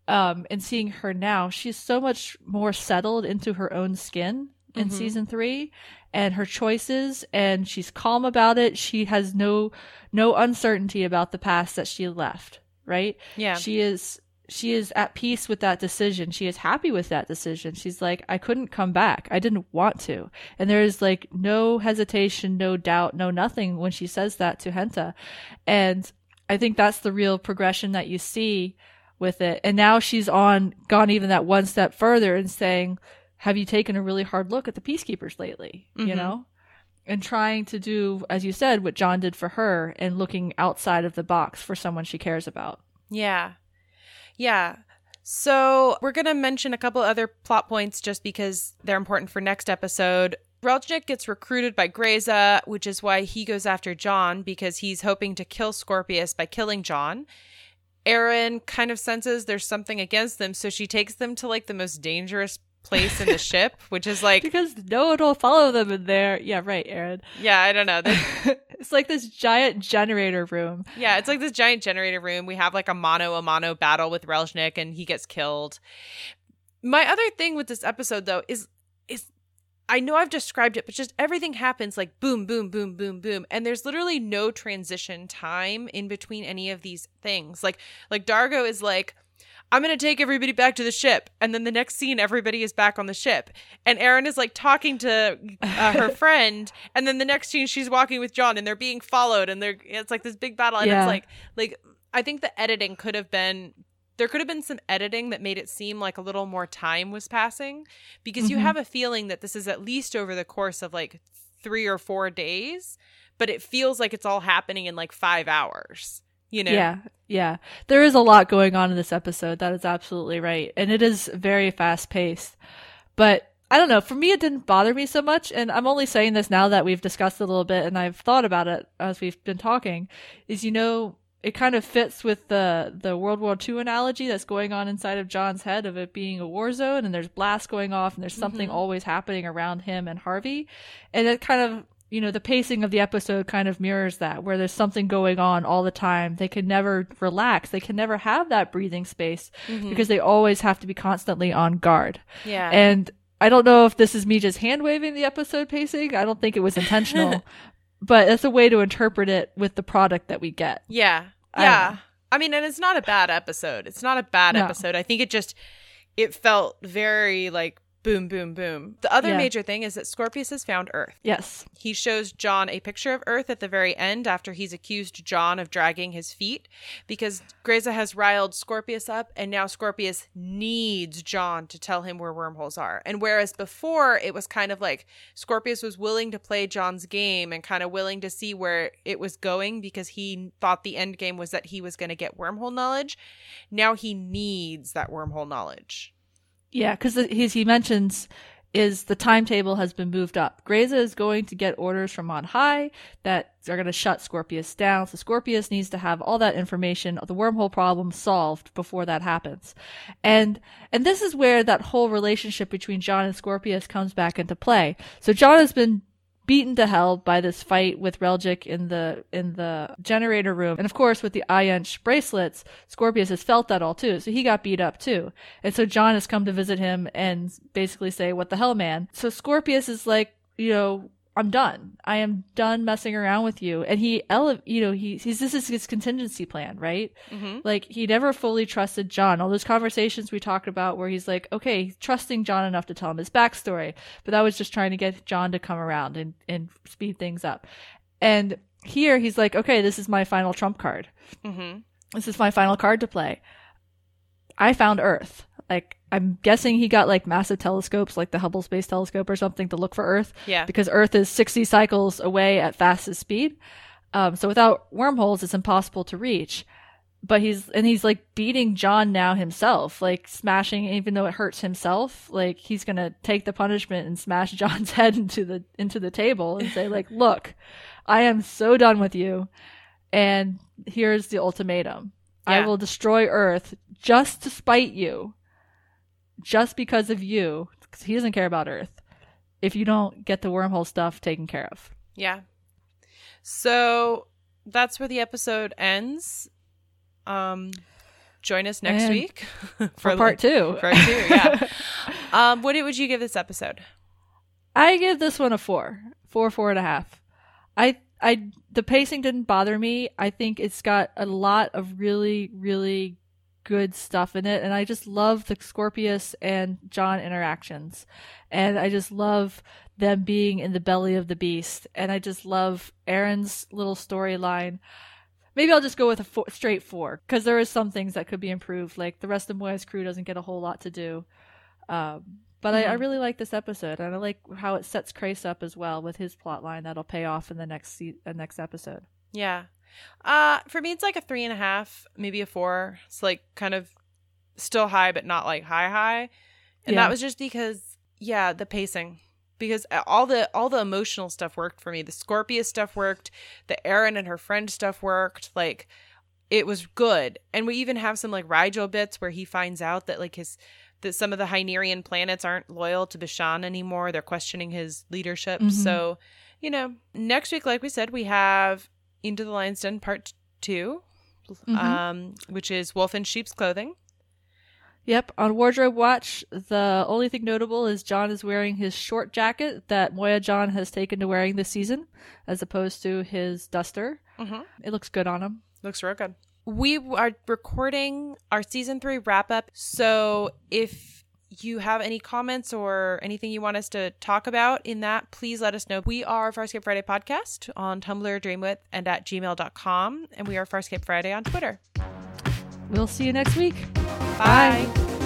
um, and seeing her now, she's so much more settled into her own skin in Mhm. season three and her choices and she's calm about it. She has no no uncertainty about the past that she left, right? Yeah. She is she is at peace with that decision. She is happy with that decision. She's like, I couldn't come back. I didn't want to. And there's like no hesitation, no doubt, no nothing when she says that to Henta. And I think that's the real progression that you see with it. And now she's on gone even that one step further and saying, Have you taken a really hard look at the peacekeepers lately? You Mhm. know? And trying to do, as you said, what John did for her and looking outside of the box for someone she cares about. Yeah. Yeah. So we're going to mention a couple other plot points just because they're important for next episode. Reljik gets recruited by Grayza, which is why he goes after John because he's hoping to kill Scorpius by killing John. Aeryn kind of senses there's something against them, so she takes them to like the most dangerous place in the ship, which is like because no one will follow them in there. Yeah, right, Aeryn. Yeah, I don't know. (laughs) it's like this giant generator room. Yeah, it's like this giant generator room. We have like a mono a mono battle with Relzhnik, and he gets killed. My other thing with this episode, though, is is I know I've described it, but just everything happens like boom, boom, boom, boom, boom, and there's literally no transition time in between any of these things. Like like D'Argo is like I'm going to take everybody back to the ship. And then the next scene, everybody is back on the ship. And Aeryn is like talking to uh, her (laughs) friend. And then the next scene, she's walking with John and they're being followed. And they're, it's like this big battle. And Yeah. it's like, like, I think the editing could have been, there could have been some editing that made it seem like a little more time was passing because you Mhm. have a feeling that this is at least over the course of like three or four days, but it feels like it's all happening in like five hours, you know? Yeah, yeah. There is a lot going on in this episode. That is absolutely right. And it is very fast paced. But I don't know. For me, it didn't bother me so much. And I'm only saying this now that we've discussed it a little bit and I've thought about it as we've been talking. Is, you know, it kind of fits with the, the World War II analogy that's going on inside of John's head of it being a war zone and there's blasts going off and there's something Mhm. always happening around him and Harvey. And it kind of, you know, the pacing of the episode kind of mirrors that, where there's something going on all the time. They can never relax. They can never have that breathing space Mhm. because they always have to be constantly on guard. Yeah. And I don't know if this is me just hand waving the episode pacing. I don't think it was intentional, (laughs) but it's a way to interpret it with the product that we get. Yeah. I Yeah. I, mean, and it's not a bad episode. It's not a bad No. episode. I think it just it felt very like boom boom boom. The other Yeah. major thing is that Scorpius has found Earth. Yes. He shows John a picture of Earth at the very end after he's accused John of dragging his feet because Grayza has riled Scorpius up and now Scorpius needs John to tell him where wormholes are. And whereas before it was kind of like Scorpius was willing to play John's game and kind of willing to see where it was going because he thought the end game was that he was going to get wormhole knowledge, now he needs that wormhole knowledge. Yeah, because he he mentions is the timetable has been moved up. Grayza is going to get orders from on high that are going to shut Scorpius down. So Scorpius needs to have all that information, the wormhole problem solved before that happens. And and this is where that whole relationship between John and Scorpius comes back into play. So John has been beaten to hell by this fight with Reljik in the in the generator room. And of course with the Iench bracelets, Scorpius has felt that all too. So he got beat up too. And so John has come to visit him and basically say, What the hell, man? So Scorpius is like, you know, I'm done. I am done messing around with you. And he, ele- you know, he, he's, this is his contingency plan, right? Mhm. Like, he never fully trusted John. All those conversations we talked about where he's like, okay, trusting John enough to tell him his backstory. But that was just trying to get John to come around and, and speed things up. And here he's like, okay, this is my final trump card. Mhm. This is my final card to play. I found Earth. Like, I'm guessing he got like massive telescopes, like the Hubble Space Telescope or something, to look for Earth. Yeah. Because Earth is 60 cycles away at fastest speed. Um, so without wormholes, it's impossible to reach. But he's, and he's like beating John now himself, like smashing, even though it hurts himself, like he's gonna take the punishment and smash (laughs) John's head into the, into the table and say like, (laughs) look, I am so done with you. And here's the ultimatum. I will destroy Earth just to spite you. Just because of you, because he doesn't care about Earth. If you don't get the wormhole stuff taken care of. Yeah. So that's where the episode ends. Um join us next And week (laughs) for part two. Part two, yeah. (laughs) um what would you give this episode? I give this one a four. Four, four and a half. I I the pacing didn't bother me. I think it's got a lot of really, really good stuff in it. And I just love the Scorpius and John interactions. And I just love them being in the belly of the beast. And I just love Aeryn's little storyline. Maybe I'll just go with a four, straight four because there is some things that could be improved. Like the rest of Moya's crew doesn't get a whole lot to do. Um, but I, I Mhm. really like this episode, and I like how it sets Crais up as well with his plot line that'll pay off in the next se- uh, next episode. Yeah. Uh for me it's like a three and a half, maybe a four. It's like kind of still high but not like high high. And Yeah. that was just because yeah, the pacing. Because all the all the emotional stuff worked for me. The Scorpius stuff worked, the Aeryn and her friend stuff worked. Like it was good. And we even have some like Rygel bits where he finds out that like his that some of the Hynerian planets aren't loyal to Bishan anymore. They're questioning his leadership. Mhm. So, you know, next week, like we said, we have Into the Lion's Den Part 2, Mhm. um, which is Wolf in Sheep's Clothing. Yep, on Wardrobe Watch, the only thing notable is John is wearing his short jacket that Moya John has taken to wearing this season, as opposed to his duster. Mhm. It looks good on him. Looks real good. We are recording our season three wrap up. So if you have any comments or anything you want us to talk about in that, please let us know. We are Farscape Friday Podcast on Tumblr, Dreamwidth, and at gmail.com. And we are Farscape Friday on Twitter. We'll see you next week. Bye.